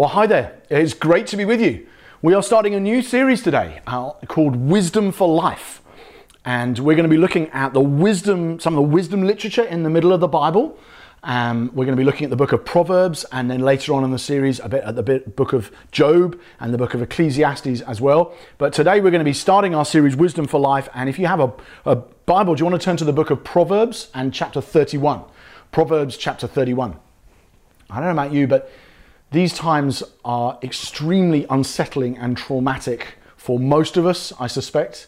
Well, hi there. It's great to be with you. We are starting a new series today uh, called Wisdom for Life. And we're going to be looking at the wisdom, some of the wisdom literature in the middle of the Bible. Um, we're going to be looking at the book of Proverbs and then later on in the series a bit at the book of Job and the book of Ecclesiastes as well. But today we're going to be starting our series Wisdom for Life. And if you have a, a Bible, do you want to turn to the book of Proverbs and chapter 31? Proverbs chapter 31. I don't know about you, but these times are extremely unsettling and traumatic for most of us, I suspect.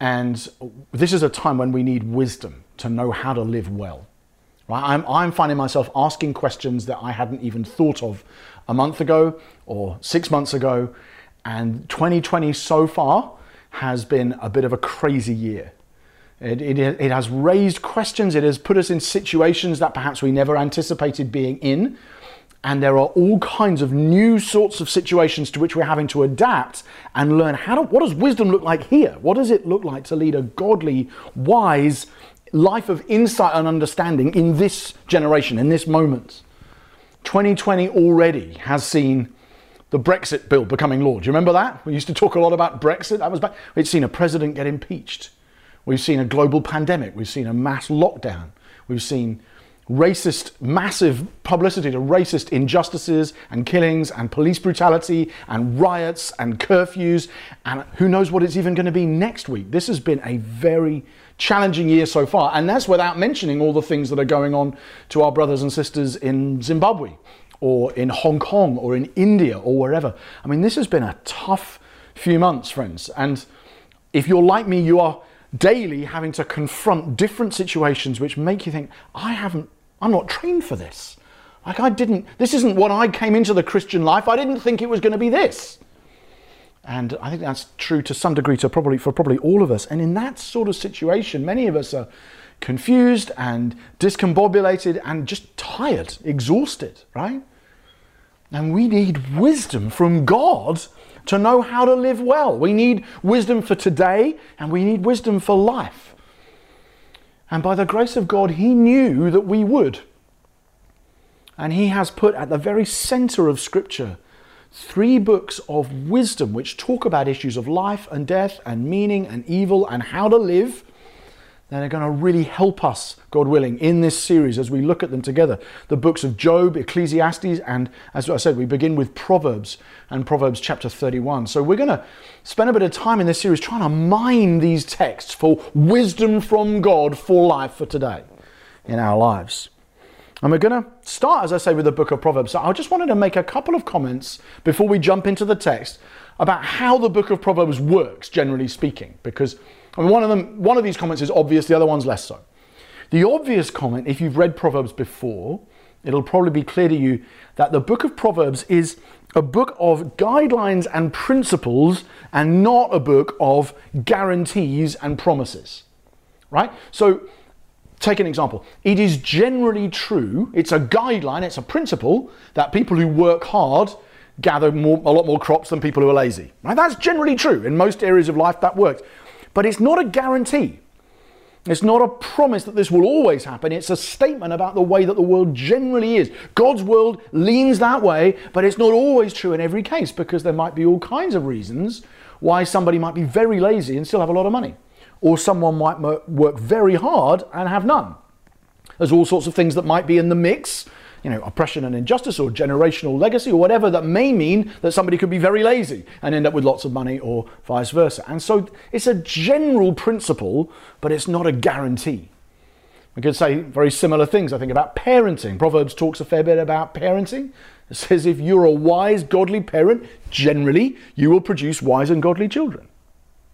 And this is a time when we need wisdom to know how to live well. Right? I'm, I'm finding myself asking questions that I hadn't even thought of a month ago or six months ago. And 2020 so far has been a bit of a crazy year. It, it, it, has raised questions, it has put us in situations that perhaps we never anticipated being in, and there are all kinds of new sorts of situations to which we're having to adapt and learn how to, what does wisdom look like here? What does it look like to lead a godly, wise life of insight and understanding in this generation, in this moment? 2020 already has seen the Brexit bill becoming law. Do you remember that? We used to talk a lot about Brexit. That was back. We'd seen a president get impeached. We've seen a global pandemic. We've seen a mass lockdown. We've seen racist, massive publicity to racist injustices and killings and police brutality and riots and curfews. And who knows what it's even going to be next week. This has been a very challenging year so far. And that's without mentioning all the things that are going on to our brothers and sisters in Zimbabwe or in Hong Kong or in India or wherever. I mean, this has been a tough few months, friends. And if you're like me, you are daily having to confront different situations which make you think, I haven't, I'm not trained for this. Like I didn't, this isn't what I came into the Christian life. I didn't think it was going to be this. And I think that's true to some degree to probably for probably all of us. And in that sort of situation, many of us are confused and discombobulated and just tired, exhausted, right? And we need wisdom from God to know how to live well. We need wisdom for today and we need wisdom for life. And by the grace of God, He knew that we would. And He has put at the very center of Scripture three books of wisdom which talk about issues of life and death and meaning and evil and how to live that are going to really help us, God willing, in this series as we look at them together. The books of Job, Ecclesiastes, and as I said, we begin with Proverbs and Proverbs chapter 31. So we're going to spend a bit of time in this series trying to mine these texts for wisdom from God for life for today in our lives. And we're going to start, as I say, with the book of Proverbs. So I just wanted to make a couple of comments before we jump into the text about how the book of Proverbs works, generally speaking, because Mean, one of them, one of these comments is obvious, the other one's less so. The obvious comment, if you've read Proverbs before, it'll probably be clear to you that the book of Proverbs is a book of guidelines and principles and not a book of guarantees and promises. Right? So, take an example. It is generally true, it's a guideline, it's a principle that people who work hard gather more, a lot more crops than people who are lazy. Right? That's generally true. In most areas of life, that works. But it's not a guarantee. It's not a promise that this will always happen. It's a statement about the way that the world generally is. God's world leans that way, but it's not always true in every case because there might be all kinds of reasons why somebody might be very lazy and still have a lot of money, or someone might work very hard and have none. There's all sorts of things that might be in the mix you know, oppression and injustice or generational legacy or whatever that may mean that somebody could be very lazy and end up with lots of money or vice versa. And so it's a general principle, but it's not a guarantee. We could say very similar things, I think, about parenting. Proverbs talks a fair bit about parenting. It says if you're a wise, godly parent, generally you will produce wise and godly children.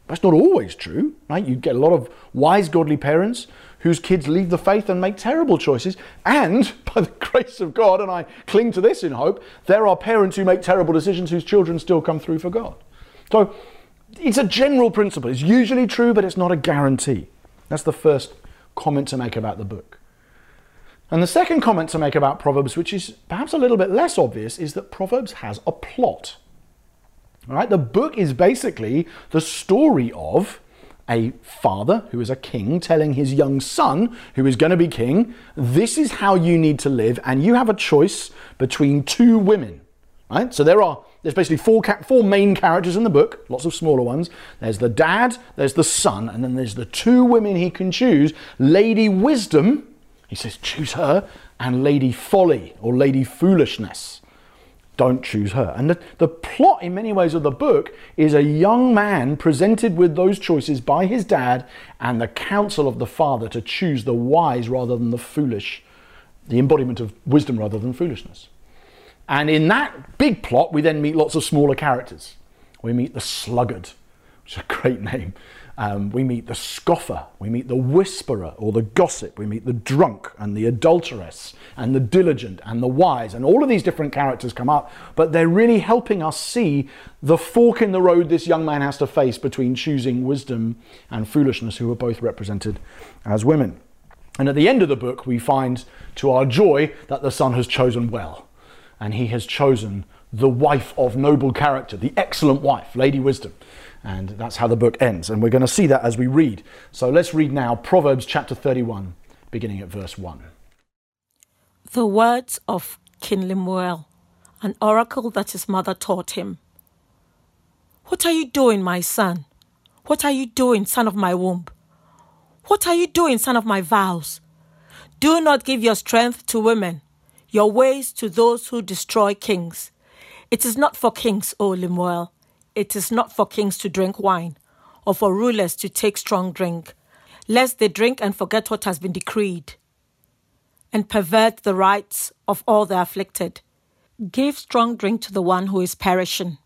That's not always true, right? You get a lot of wise, godly parents whose kids leave the faith and make terrible choices. And by the grace of God, and I cling to this in hope, there are parents who make terrible decisions whose children still come through for God. So it's a general principle. It's usually true, but it's not a guarantee. That's the first comment to make about the book. And the second comment to make about Proverbs, which is perhaps a little bit less obvious, is that Proverbs has a plot. All right, the book is basically the story of a father who is a king telling his young son who is going to be king, this is how you need to live, and you have a choice between two women, Right? So there are there's basically four four main characters in the book, lots of smaller ones. There's the dad, there's the son, and then there's the two women he can choose. Lady Wisdom, he says choose her, and Lady Folly or Lady Foolishness. Don't choose her. And the, the plot, in many ways, of the book is a young man presented with those choices by his dad and the counsel of the father to choose the wise rather than the foolish, the embodiment of wisdom rather than foolishness. And in that big plot, we then meet lots of smaller characters. We meet the sluggard, which is a great name. Um, we meet the scoffer, we meet the whisperer or the gossip, we meet the drunk and the adulteress and the diligent and the wise, and all of these different characters come up, but they're really helping us see the fork in the road this young man has to face between choosing wisdom and foolishness, who are both represented as women. And at the end of the book, we find to our joy that the son has chosen well, and he has chosen the wife of noble character, the excellent wife, Lady Wisdom. And that's how the book ends. And we're going to see that as we read. So let's read now Proverbs chapter 31, beginning at verse 1. The words of King Lemuel, an oracle that his mother taught him. What are you doing, my son? What are you doing, son of my womb? What are you doing, son of my vows? Do not give your strength to women, your ways to those who destroy kings. It is not for kings, O Lemuel it is not for kings to drink wine, or for rulers to take strong drink, lest they drink and forget what has been decreed, and pervert the rights of all the afflicted. Give strong drink to the one who is perishing,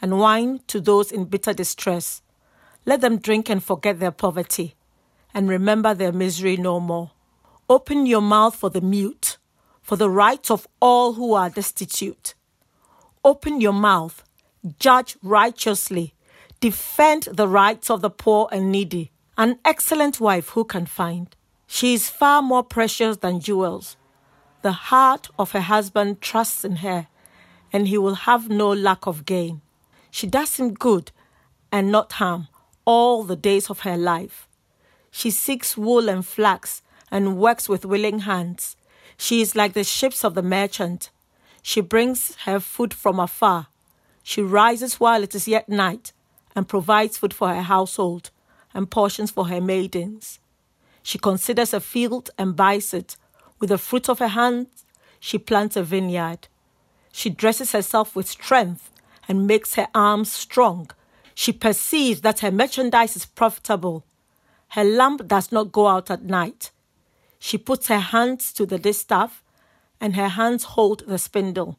and wine to those in bitter distress. Let them drink and forget their poverty, and remember their misery no more. Open your mouth for the mute, for the rights of all who are destitute. Open your mouth judge righteously, defend the rights of the poor and needy. An excellent wife who can find. She is far more precious than jewels. The heart of her husband trusts in her, and he will have no lack of gain. She does him good and not harm all the days of her life. She seeks wool and flax and works with willing hands. She is like the ships of the merchant. She brings her food from afar she rises while it is yet night and provides food for her household and portions for her maidens. She considers a field and buys it. With the fruit of her hands, she plants a vineyard. She dresses herself with strength and makes her arms strong. She perceives that her merchandise is profitable. Her lamp does not go out at night. She puts her hands to the distaff, and her hands hold the spindle.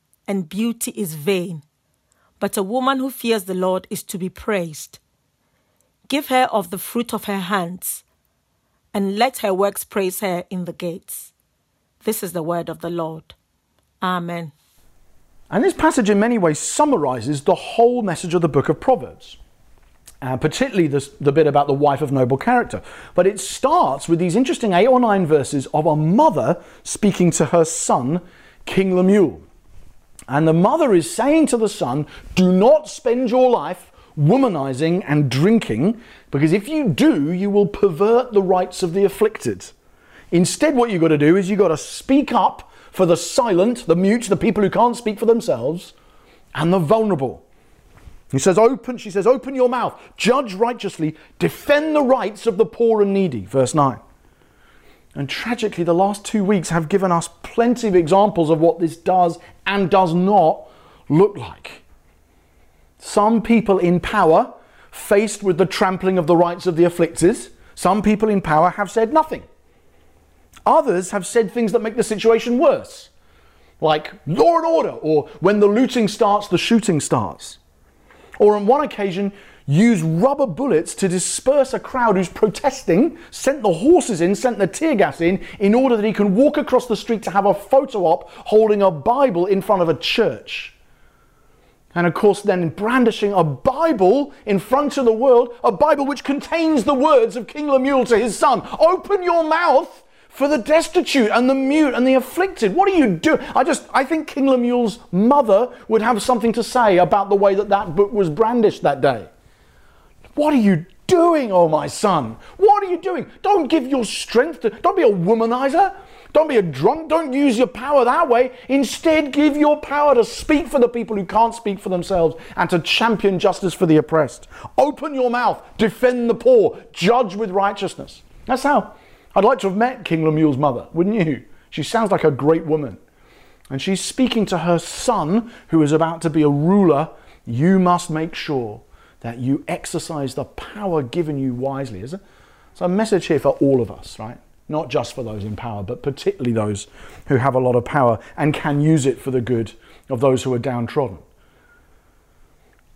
and beauty is vain. But a woman who fears the Lord is to be praised. Give her of the fruit of her hands, and let her works praise her in the gates. This is the word of the Lord. Amen. And this passage, in many ways, summarizes the whole message of the book of Proverbs. Uh, particularly this, the bit about the wife of noble character. But it starts with these interesting eight or nine verses of a mother speaking to her son, King Lemuel. And the mother is saying to the son, do not spend your life womanizing and drinking, because if you do, you will pervert the rights of the afflicted. Instead, what you've got to do is you've got to speak up for the silent, the mute, the people who can't speak for themselves, and the vulnerable. He says, open, she says, open your mouth, judge righteously, defend the rights of the poor and needy. Verse 9. And tragically, the last two weeks have given us plenty of examples of what this does and does not look like. Some people in power, faced with the trampling of the rights of the afflicted, some people in power have said nothing. Others have said things that make the situation worse, like law and order, or when the looting starts, the shooting starts. Or on one occasion, use rubber bullets to disperse a crowd who's protesting, sent the horses in, sent the tear gas in, in order that he can walk across the street to have a photo op holding a Bible in front of a church. And of course, then brandishing a Bible in front of the world, a Bible which contains the words of King Lemuel to his son Open your mouth for the destitute and the mute and the afflicted. What are you doing? I just, I think King Lemuel's mother would have something to say about the way that that book was brandished that day. What are you doing, oh my son? What are you doing? Don't give your strength to, don't be a womanizer. Don't be a drunk. Don't use your power that way. Instead, give your power to speak for the people who can't speak for themselves and to champion justice for the oppressed. Open your mouth, defend the poor, judge with righteousness. That's how I'd like to have met King Lemuel's mother, wouldn't you? She sounds like a great woman. And she's speaking to her son, who is about to be a ruler. You must make sure that you exercise the power given you wisely. Is It's a message here for all of us, right? Not just for those in power, but particularly those who have a lot of power and can use it for the good of those who are downtrodden.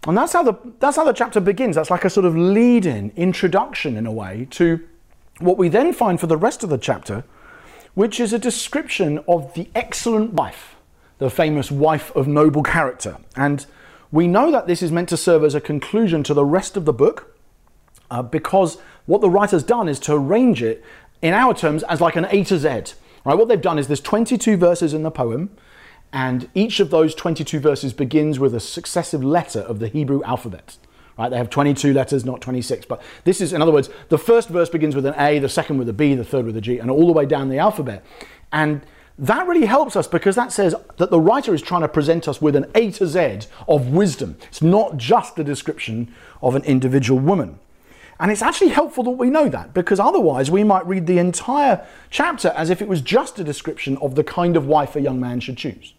And that's how the, that's how the chapter begins. That's like a sort of lead in, introduction in a way, to what we then find for the rest of the chapter, which is a description of the excellent wife, the famous wife of noble character. And we know that this is meant to serve as a conclusion to the rest of the book uh, because what the writer's done is to arrange it in our terms as like an A to Z. Right? What they've done is there's 22 verses in the poem, and each of those 22 verses begins with a successive letter of the Hebrew alphabet. Right? They have 22 letters, not 26. But this is, in other words, the first verse begins with an A, the second with a B, the third with a G, and all the way down the alphabet. And that really helps us because that says that the writer is trying to present us with an A to Z of wisdom. It's not just a description of an individual woman. And it's actually helpful that we know that because otherwise we might read the entire chapter as if it was just a description of the kind of wife a young man should choose.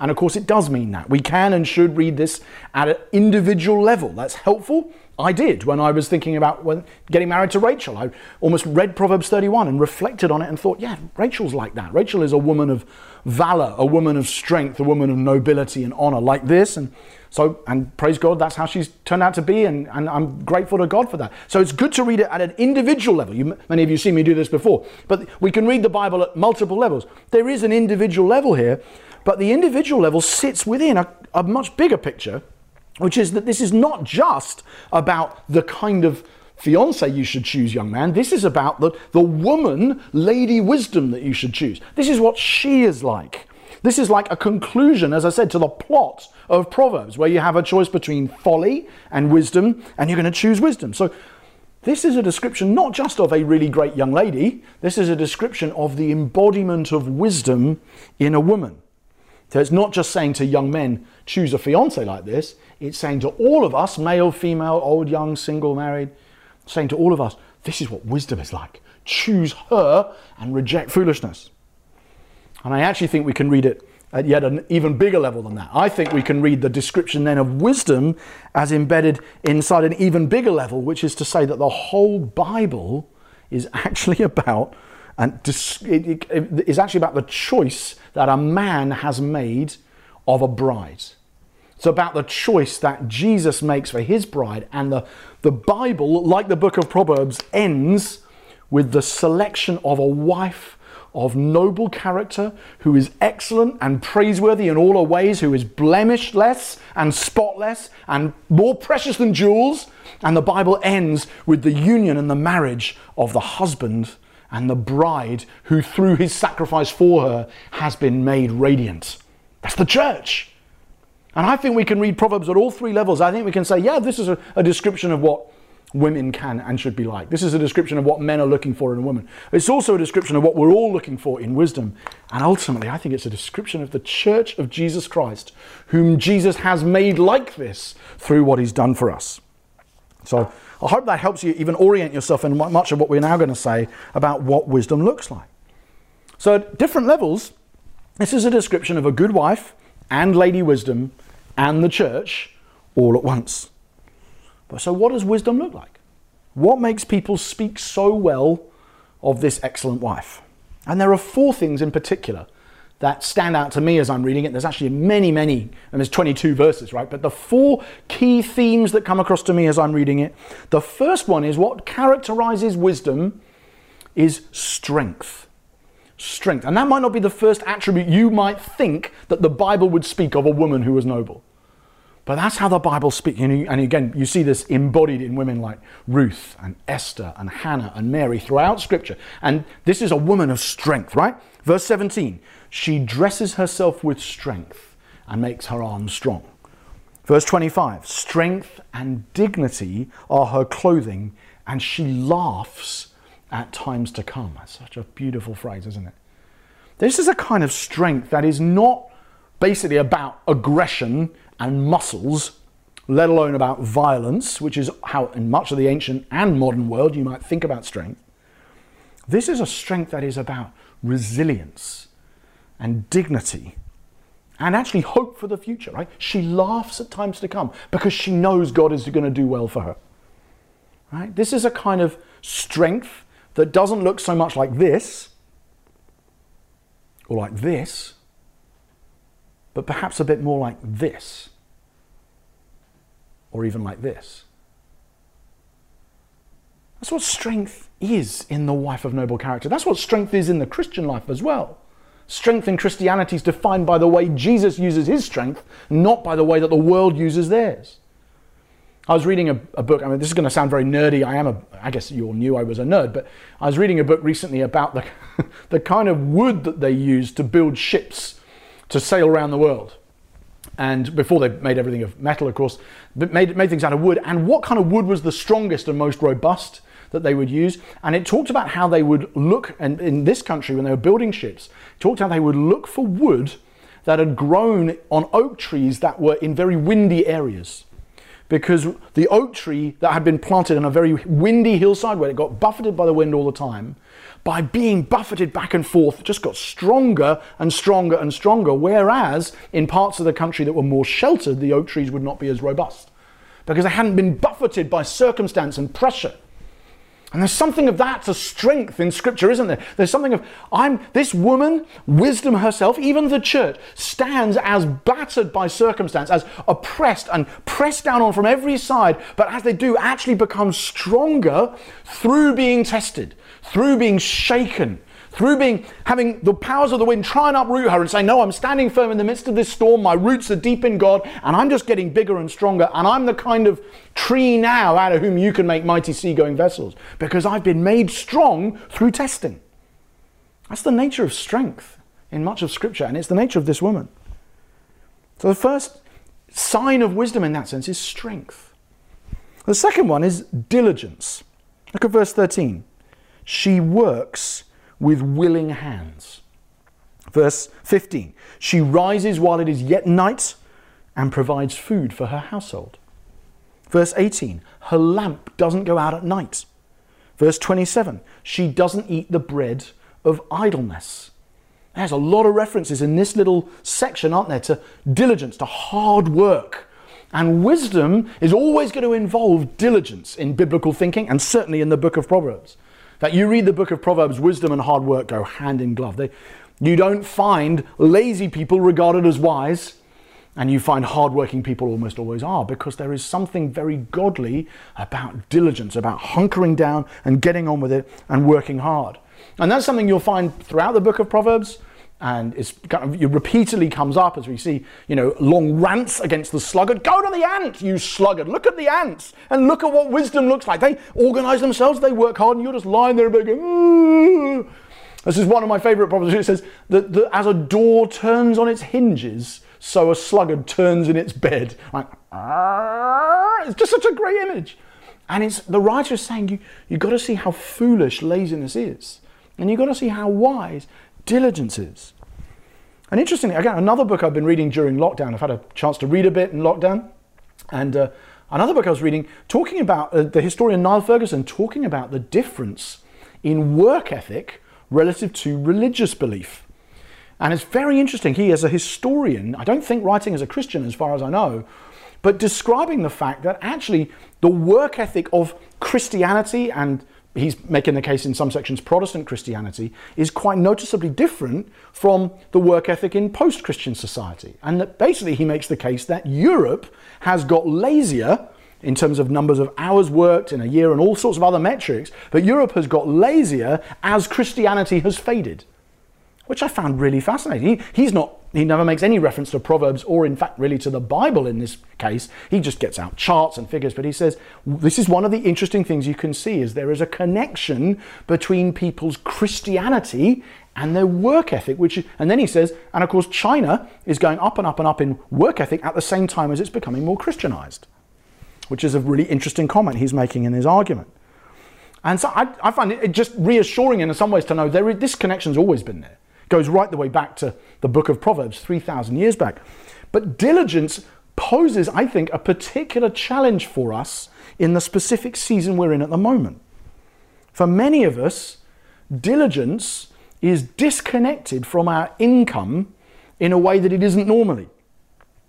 And of course, it does mean that. We can and should read this at an individual level. That's helpful. I did when I was thinking about when getting married to Rachel. I almost read Proverbs 31 and reflected on it and thought, yeah, Rachel's like that. Rachel is a woman of valor, a woman of strength, a woman of nobility and honor, like this. And so, and praise God, that's how she's turned out to be. And, and I'm grateful to God for that. So it's good to read it at an individual level. You, many of you see me do this before, but we can read the Bible at multiple levels. There is an individual level here but the individual level sits within a, a much bigger picture, which is that this is not just about the kind of fiance you should choose, young man. This is about the, the woman, lady wisdom that you should choose. This is what she is like. This is like a conclusion, as I said, to the plot of Proverbs, where you have a choice between folly and wisdom, and you're going to choose wisdom. So, this is a description not just of a really great young lady, this is a description of the embodiment of wisdom in a woman. So it's not just saying to young men, choose a fiance like this. It's saying to all of us, male, female, old, young, single, married, saying to all of us, this is what wisdom is like. Choose her and reject foolishness. And I actually think we can read it at yet an even bigger level than that. I think we can read the description then of wisdom as embedded inside an even bigger level, which is to say that the whole Bible is actually about and it is actually about the choice that a man has made of a bride. It's about the choice that Jesus makes for his bride. And the, the Bible, like the book of Proverbs, ends with the selection of a wife of noble character who is excellent and praiseworthy in all her ways, who is blemishless and spotless and more precious than jewels. And the Bible ends with the union and the marriage of the husband and the bride who, through his sacrifice for her, has been made radiant. That's the church. And I think we can read Proverbs at all three levels. I think we can say, yeah, this is a, a, description of what women can and should be like. This is a description of what men are looking for in a woman. It's also a description of what we're all looking for in wisdom. And ultimately, I think it's a description of the church of Jesus Christ, whom Jesus has made like this through what he's done for us. So I hope that helps you even orient yourself in much of what we're now going to say about what wisdom looks like. So, at different levels, this is a description of a good wife and Lady Wisdom and the church, all at once. But so, what does wisdom look like? What makes people speak so well of this excellent wife? And there are four things in particular that stand out to me as I'm reading it. There's actually many, many, and there's 22 verses, right? But the four key themes that come across to me as I'm reading it. The first one is what characterizes wisdom is strength. Strength. And that might not be the first attribute you might think that the Bible would speak of a woman who was noble. But that's how the Bible speaks. And again, you see this embodied in women like Ruth and Esther and Hannah and Mary throughout Scripture. And this is a woman of strength, right? Verse 17 she dresses herself with strength and makes her arms strong. Verse 25 strength and dignity are her clothing, and she laughs at times to come. That's such a beautiful phrase, isn't it? This is a kind of strength that is not basically about aggression and muscles, let alone about violence, which is how in much of the ancient and modern world you might think about strength. This is a strength that is about resilience and dignity and actually hope for the future, right? She laughs at times to come because she knows God is going to do well for her. Right? This is a kind of strength that doesn't look so much like this or like this, but perhaps a bit more like this, or even like this. That's what strength is in the wife of noble character. That's what strength is in the Christian life as well. Strength in Christianity is defined by the way Jesus uses his strength, not by the way that the world uses theirs. I was reading a, a, book. I mean, this is going to sound very nerdy. I am a. I guess you all knew I was a nerd, but I was reading a book recently about the the kind of wood that they use to build ships to sail around the world. And before they made everything of metal, of course, but made, made things out of wood. And what kind of wood was the strongest and most robust that they would use? And it talked about how they would look, and in this country, when they were building ships, talked how they would look for wood that had grown on oak trees that were in very windy areas. Because the oak tree that had been planted on a very windy hillside where it got buffeted by the wind all the time by being buffeted back and forth, just got stronger and stronger and stronger. Whereas in parts of the country that were more sheltered, the oak trees would not be as robust because they hadn't been buffeted by circumstance and pressure. And there's something of that to strength in Scripture, isn't there? There's something of, I'm, this woman, wisdom herself, even the church, stands as battered by circumstance, as oppressed and pressed down on from every side, but as they do, actually become stronger through being tested, through being shaken, through being having the powers of the wind try and uproot her and say, No, I'm standing firm in the midst of this storm, my roots are deep in God, and I'm just getting bigger and stronger, and I'm the kind of tree now out of whom you can make mighty seagoing vessels, because I've been made strong through testing. That's the nature of strength in much of Scripture, and it's the nature of this woman. So the first sign of wisdom in that sense is strength. The second one is diligence. Look at verse 13 she works with willing hands. Verse 15 She rises while it is yet night and provides food for her household. Verse 18 Her lamp doesn't go out at night. Verse 27 She doesn't eat the bread of idleness. There's a lot of references in this little section, aren't there, to diligence, to hard work. And wisdom is always going to involve diligence in biblical thinking and certainly in the book of Proverbs. That you read the book of Proverbs, wisdom and hard work go hand in glove. They, you don't find lazy people regarded as wise, and you find hardworking people almost always are, because there is something very godly about diligence, about hunkering down and getting on with it and working hard. And that's something you'll find throughout the book of Proverbs and it's kind of, it repeatedly comes up as we see, you know, long rants against the sluggard. Go to the ant, you sluggard. Look at the ants and look at what wisdom looks like. They organize themselves, they work hard, and you're just lying there and going, mm. This is one of my favorite proverbs. It says that, that as a door turns on its hinges, so a sluggard turns in its bed. Like, ah. it's just such a great image. And it's the writer is saying you, you've got to see how foolish laziness is. And you've got to see how wise diligence is. And interestingly, again, another book I've been reading during lockdown, I've had a chance to read a bit in lockdown, and uh, another book I was reading talking about uh, the historian Niall Ferguson talking about the difference in work ethic relative to religious belief. And it's very interesting. He, as a historian, I don't think writing as a Christian, as far as I know, but describing the fact that actually the work ethic of Christianity and he's making the case in some sections Protestant Christianity is quite noticeably different from the work ethic in post Christian society. And that basically he makes the case that Europe has got lazier in terms of numbers of hours worked in a year and all sorts of other metrics, but Europe has got lazier as Christianity has faded, which I found really fascinating. He, he's not he never makes any reference to Proverbs or, in fact, really to the Bible in this case. He just gets out charts and figures, but he says this is one of the interesting things you can see is there is a connection between people's Christianity and their work ethic, which and then he says, and of course China is going up and up and up in work ethic at the same time as it's becoming more Christianized, which is a really interesting comment he's making in his argument. And so I, I find it just reassuring in some ways to know there is, this connection's always been there goes right the way back to the book of Proverbs, 3,000 years back. But diligence poses, I think, a particular challenge for us in the specific season we're in at the moment. For many of us, diligence is disconnected from our income in a way that it isn't normally,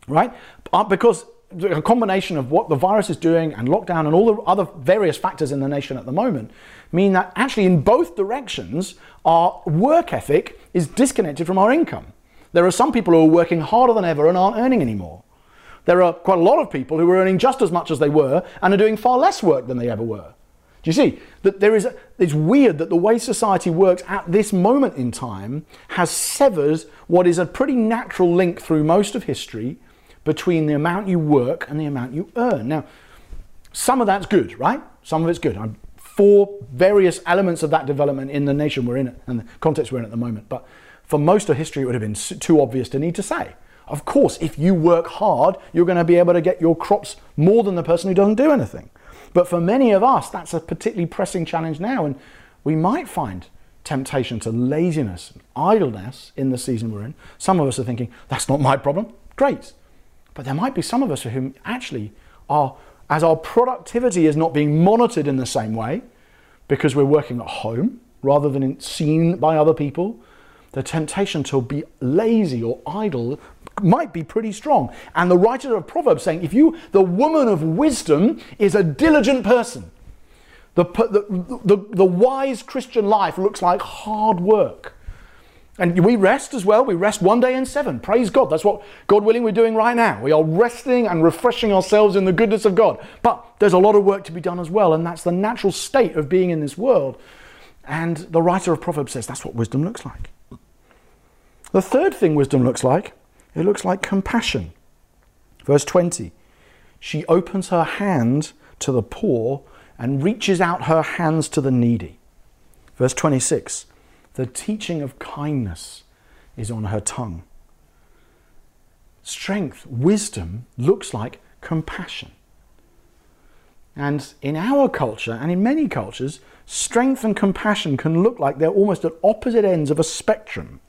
right? Uh, because a combination of what the virus is doing and lockdown and all the other various factors in the nation at the moment mean that actually in both directions our work ethic is disconnected from our income. There are some people who are working harder than ever and aren't earning anymore. There are quite a lot of people who are earning just as much as they were and are doing far less work than they ever were. Do you see that there is? A, it's weird that the way society works at this moment in time has severs what is a pretty natural link through most of history between the amount you work and the amount you earn. Now, some of that's good, right? Some of it's good. I'm for various elements of that development in the nation we're in and the context we're in at the moment. But for most of history, it would have been too obvious to need to say. Of course, if you work hard, you're going to be able to get your crops more than the person who doesn't do anything. But for many of us, that's a particularly pressing challenge now, and we might find temptation to laziness and idleness in the season we're in. Some of us are thinking, that's not my problem. Great. But there might be some of us who actually are as our productivity is not being monitored in the same way because we're working at home rather than seen by other people, the temptation to be lazy or idle might be pretty strong. And the writer of Proverbs saying, if you, the woman of wisdom, is a diligent person, the, the, the, the wise Christian life looks like hard work. And we rest as well. We rest one day in seven. Praise God. That's what, God willing, we're doing right now. We are resting and refreshing ourselves in the goodness of God. But there's a lot of work to be done as well. And that's the natural state of being in this world. And the writer of Proverbs says that's what wisdom looks like. The third thing wisdom looks like, it looks like compassion. Verse 20 She opens her hand to the poor and reaches out her hands to the needy. Verse 26 the teaching of kindness is on her tongue. Strength, wisdom looks like compassion. And in our culture and in many cultures, strength and compassion can look like they're almost at opposite ends of a spectrum.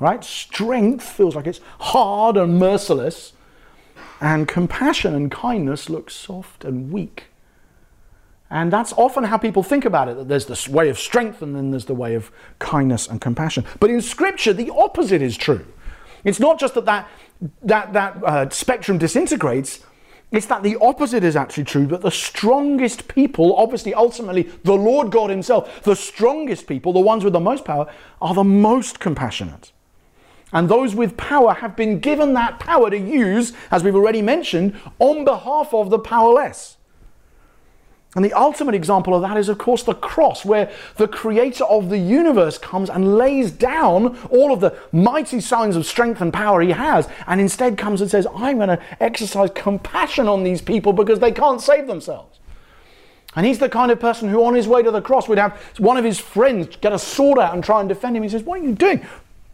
Right? Strength feels like it's hard and merciless, and compassion and kindness look soft and weak. And that's often how people think about it that there's this way of strength and then there's the way of kindness and compassion. But in Scripture, the opposite is true. It's not just that that, that, that uh, spectrum disintegrates, it's that the opposite is actually true, that the strongest people, obviously, ultimately, the Lord God Himself, the strongest people, the ones with the most power, are the most compassionate. And those with power have been given that power to use, as we've already mentioned, on behalf of the powerless. And the ultimate example of that is, of course, the cross, where the creator of the universe comes and lays down all of the mighty signs of strength and power he has, and instead comes and says, I'm going to exercise compassion on these people because they can't save themselves. And he's the kind of person who, on his way to the cross, would have one of his friends get a sword out and try and defend him. He says, What are you doing?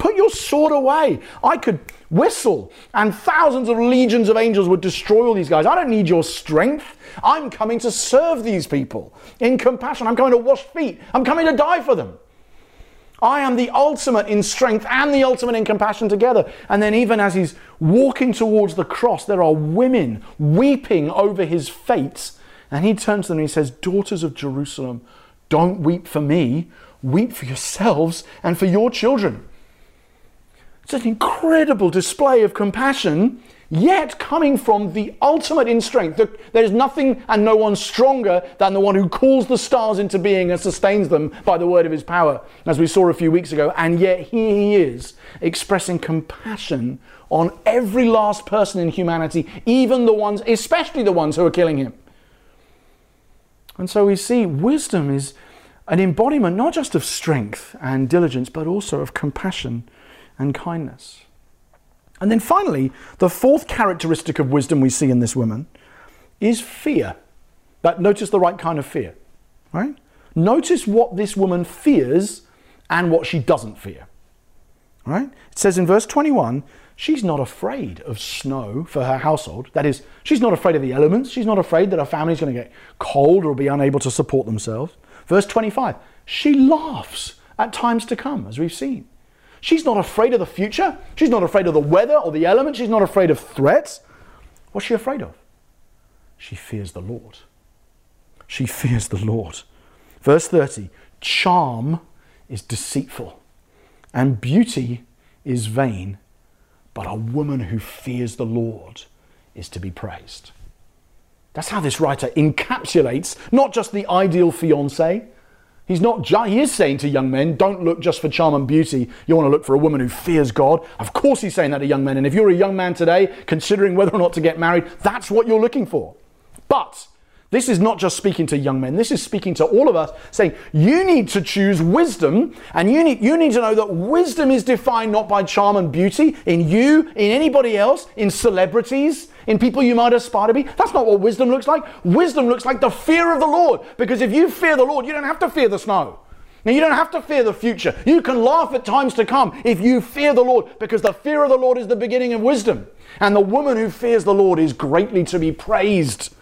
Put your sword away. I could whistle, and thousands of legions of angels would destroy all these guys. I don't need your strength. I'm coming to serve these people in compassion. I'm coming to wash feet. I'm coming to die for them. I am the ultimate in strength and the ultimate in compassion together. And then, even as he's walking towards the cross, there are women weeping over his fate. And he turns to them and he says, Daughters of Jerusalem, don't weep for me, weep for yourselves and for your children. It's an incredible display of compassion, yet coming from the ultimate in strength. There is nothing and no one stronger than the one who calls the stars into being and sustains them by the word of his power, as we saw a few weeks ago. And yet here he is expressing compassion on every last person in humanity, even the ones, especially the ones who are killing him. And so we see wisdom is an embodiment not just of strength and diligence, but also of compassion and kindness. And then finally, the fourth characteristic of wisdom we see in this woman is fear. But notice the right kind of fear, right? Notice what this woman fears and what she doesn't fear. Right? It says in verse 21 She's not afraid of snow for her household. That is, she's not afraid of the elements. She's not afraid that her family's going to get cold or be unable to support themselves. Verse 25, she laughs at times to come, as we've seen. She's not afraid of the future. She's not afraid of the weather or the elements. She's not afraid of threats. What's she afraid of? She fears the Lord. She fears the Lord. Verse 30 charm is deceitful, and beauty is vain but a woman who fears the Lord is to be praised. That's how this writer encapsulates not just the ideal fiance. He's not he is saying to young men, don't look just for charm and beauty. You want to look for a woman who fears God. Of course he's saying that to young men. And if you're a young man today considering whether or not to get married, that's what you're looking for. But this is not just speaking to young men, this is speaking to all of us, saying you need to choose wisdom, and you need, you need to know that wisdom is defined not by charm and beauty in you, in anybody else, in celebrities, in people you might aspire to be. That's not what wisdom looks like. Wisdom looks like the fear of the Lord, because if you fear the Lord, you don't have to fear the snow. Now, you don't have to fear the future. You can laugh at times to come if you fear the Lord, because the fear of the Lord is the beginning of wisdom. And the woman who fears the Lord is greatly to be praised.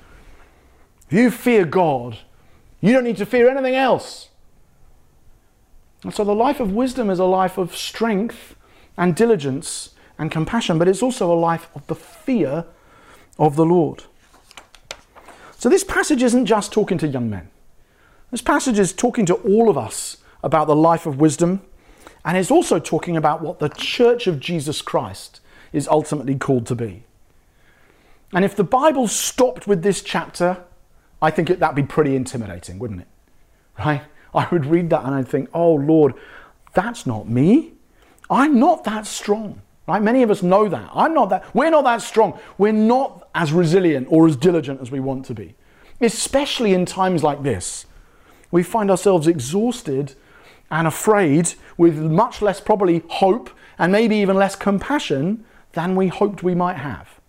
If you fear God, you don't need to fear anything else. And so the life of wisdom is a life of strength and diligence and compassion, but it's also a life of the fear of the Lord. So this passage isn't just talking to young men. This passage is talking to all of us about the life of wisdom, and it's also talking about what the church of Jesus Christ is ultimately called to be. And if the Bible stopped with this chapter, I think that'd be pretty intimidating, wouldn't it? Right? I would read that and I'd think, oh Lord, that's not me. I'm not that strong. Right? Many of us know that. I'm not that. We're not that strong. We're not as resilient or as diligent as we want to be. Especially in times like this. We find ourselves exhausted and afraid with much less probably hope and maybe even less compassion than we hoped we might have.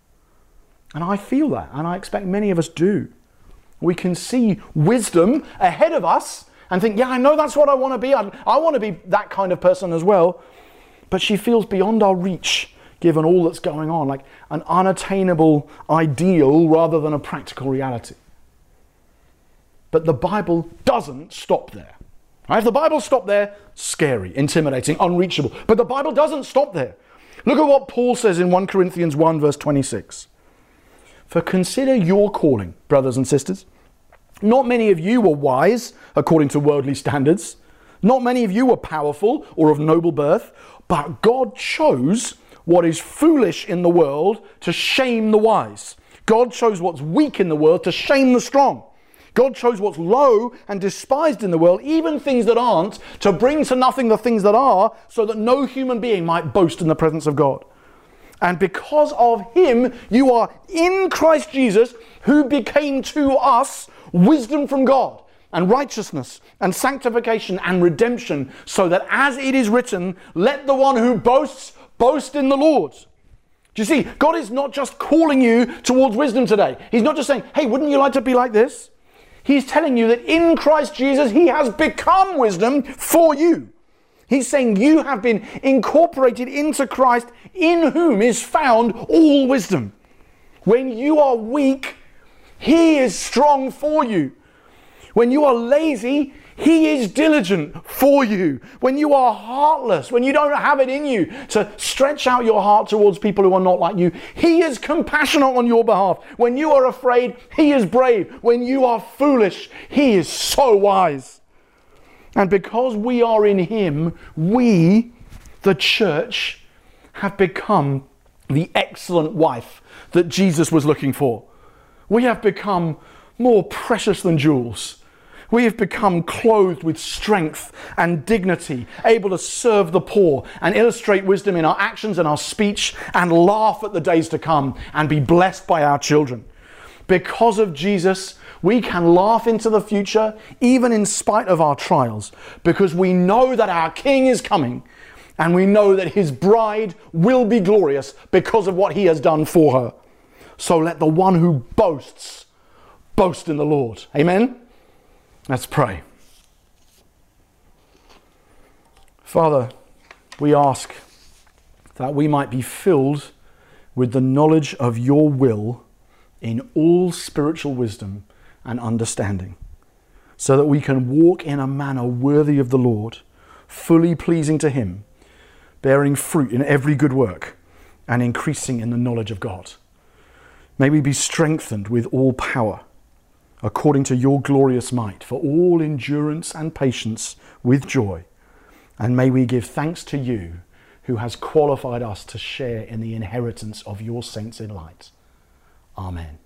And I feel that, and I expect many of us do. We can see wisdom ahead of us and think, yeah, I know that's what I want to be. I, I want to be that kind of person as well. But she feels beyond our reach given all that's going on, like an unattainable ideal rather than a practical reality. But the Bible doesn't stop there. Right? If the Bible stopped there, scary, intimidating, unreachable. But the Bible doesn't stop there. Look at what Paul says in 1 Corinthians 1, verse 26. For consider your calling, brothers and sisters. Not many of you were wise according to worldly standards. Not many of you were powerful or of noble birth, but God chose what is foolish in the world to shame the wise. God chose what's weak in the world to shame the strong. God chose what's low and despised in the world, even things that aren't, to bring to nothing the things that are, so that no human being might boast in the presence of God. And because of him, you are in Christ Jesus, who became to us wisdom from God and righteousness and sanctification and redemption, so that as it is written, let the one who boasts boast in the Lord. Do you see? God is not just calling you towards wisdom today. He's not just saying, hey, wouldn't you like to be like this? He's telling you that in Christ Jesus, He has become wisdom for you. He's saying you have been incorporated into Christ, in whom is found all wisdom. When you are weak, he is strong for you. When you are lazy, He is diligent for you. When you are heartless, when you don't have it in you to stretch out your heart towards people who are not like you, He is compassionate on your behalf. When you are afraid, He is brave. When you are foolish, He is so wise. And because we are in Him, we, the church, have become the excellent wife that Jesus was looking for. We have become more precious than jewels. We have become clothed with strength and dignity, able to serve the poor and illustrate wisdom in our actions and our speech, and laugh at the days to come and be blessed by our children. Because of Jesus, we can laugh into the future, even in spite of our trials, because we know that our King is coming and we know that his bride will be glorious because of what he has done for her. So let the one who boasts boast in the Lord. Amen. Let's pray. Father, we ask that we might be filled with the knowledge of your will in all spiritual wisdom and understanding, so that we can walk in a manner worthy of the Lord, fully pleasing to him, bearing fruit in every good work, and increasing in the knowledge of God. May we be strengthened with all power according to your glorious might, for all endurance and patience with joy. And may we give thanks to you who has qualified us to share in the inheritance of your saints in light. Amen.